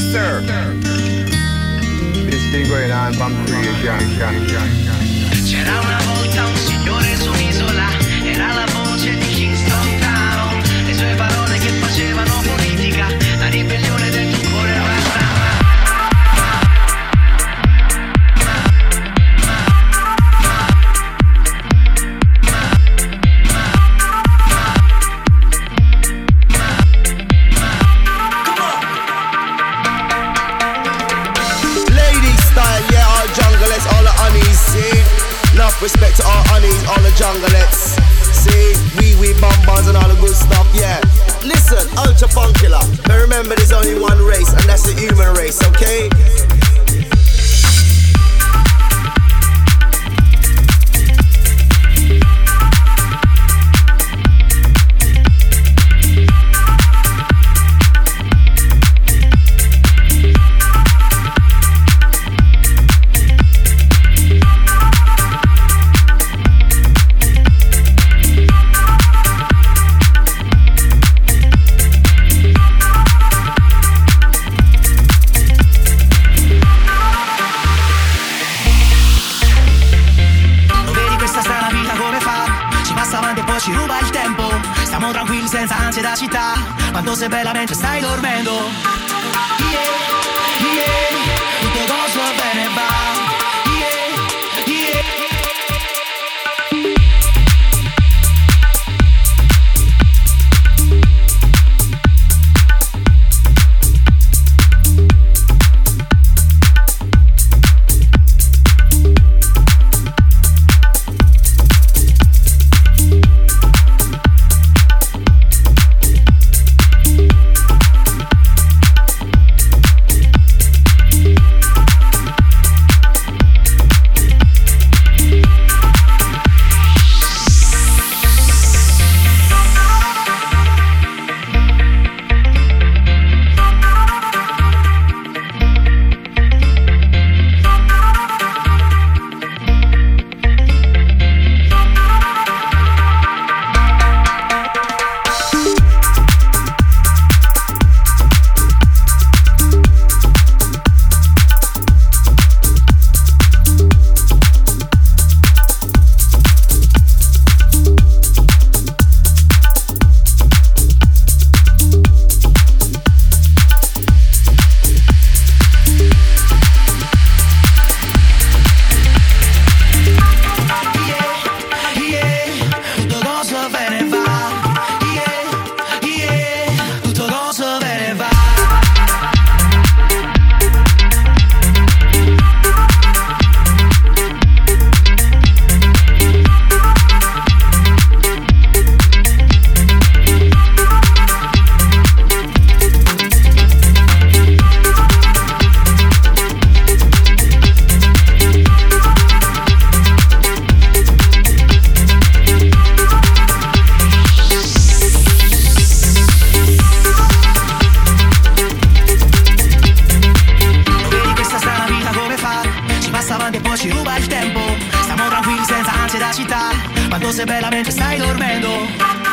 Yes, sir. Going on from creation. See. Enough respect to all honeys, all the junglettes. See, we we bonbons and all the good stuff, yeah. Listen, ultra fun killer. But remember, there's only one race, and that's the human race, okay? Ci ruba il tempo. Stiamo tranquilli senza ansie da città. Quando sei bella mentre stai dormendo. Yeah, se bellamente stai dormendo.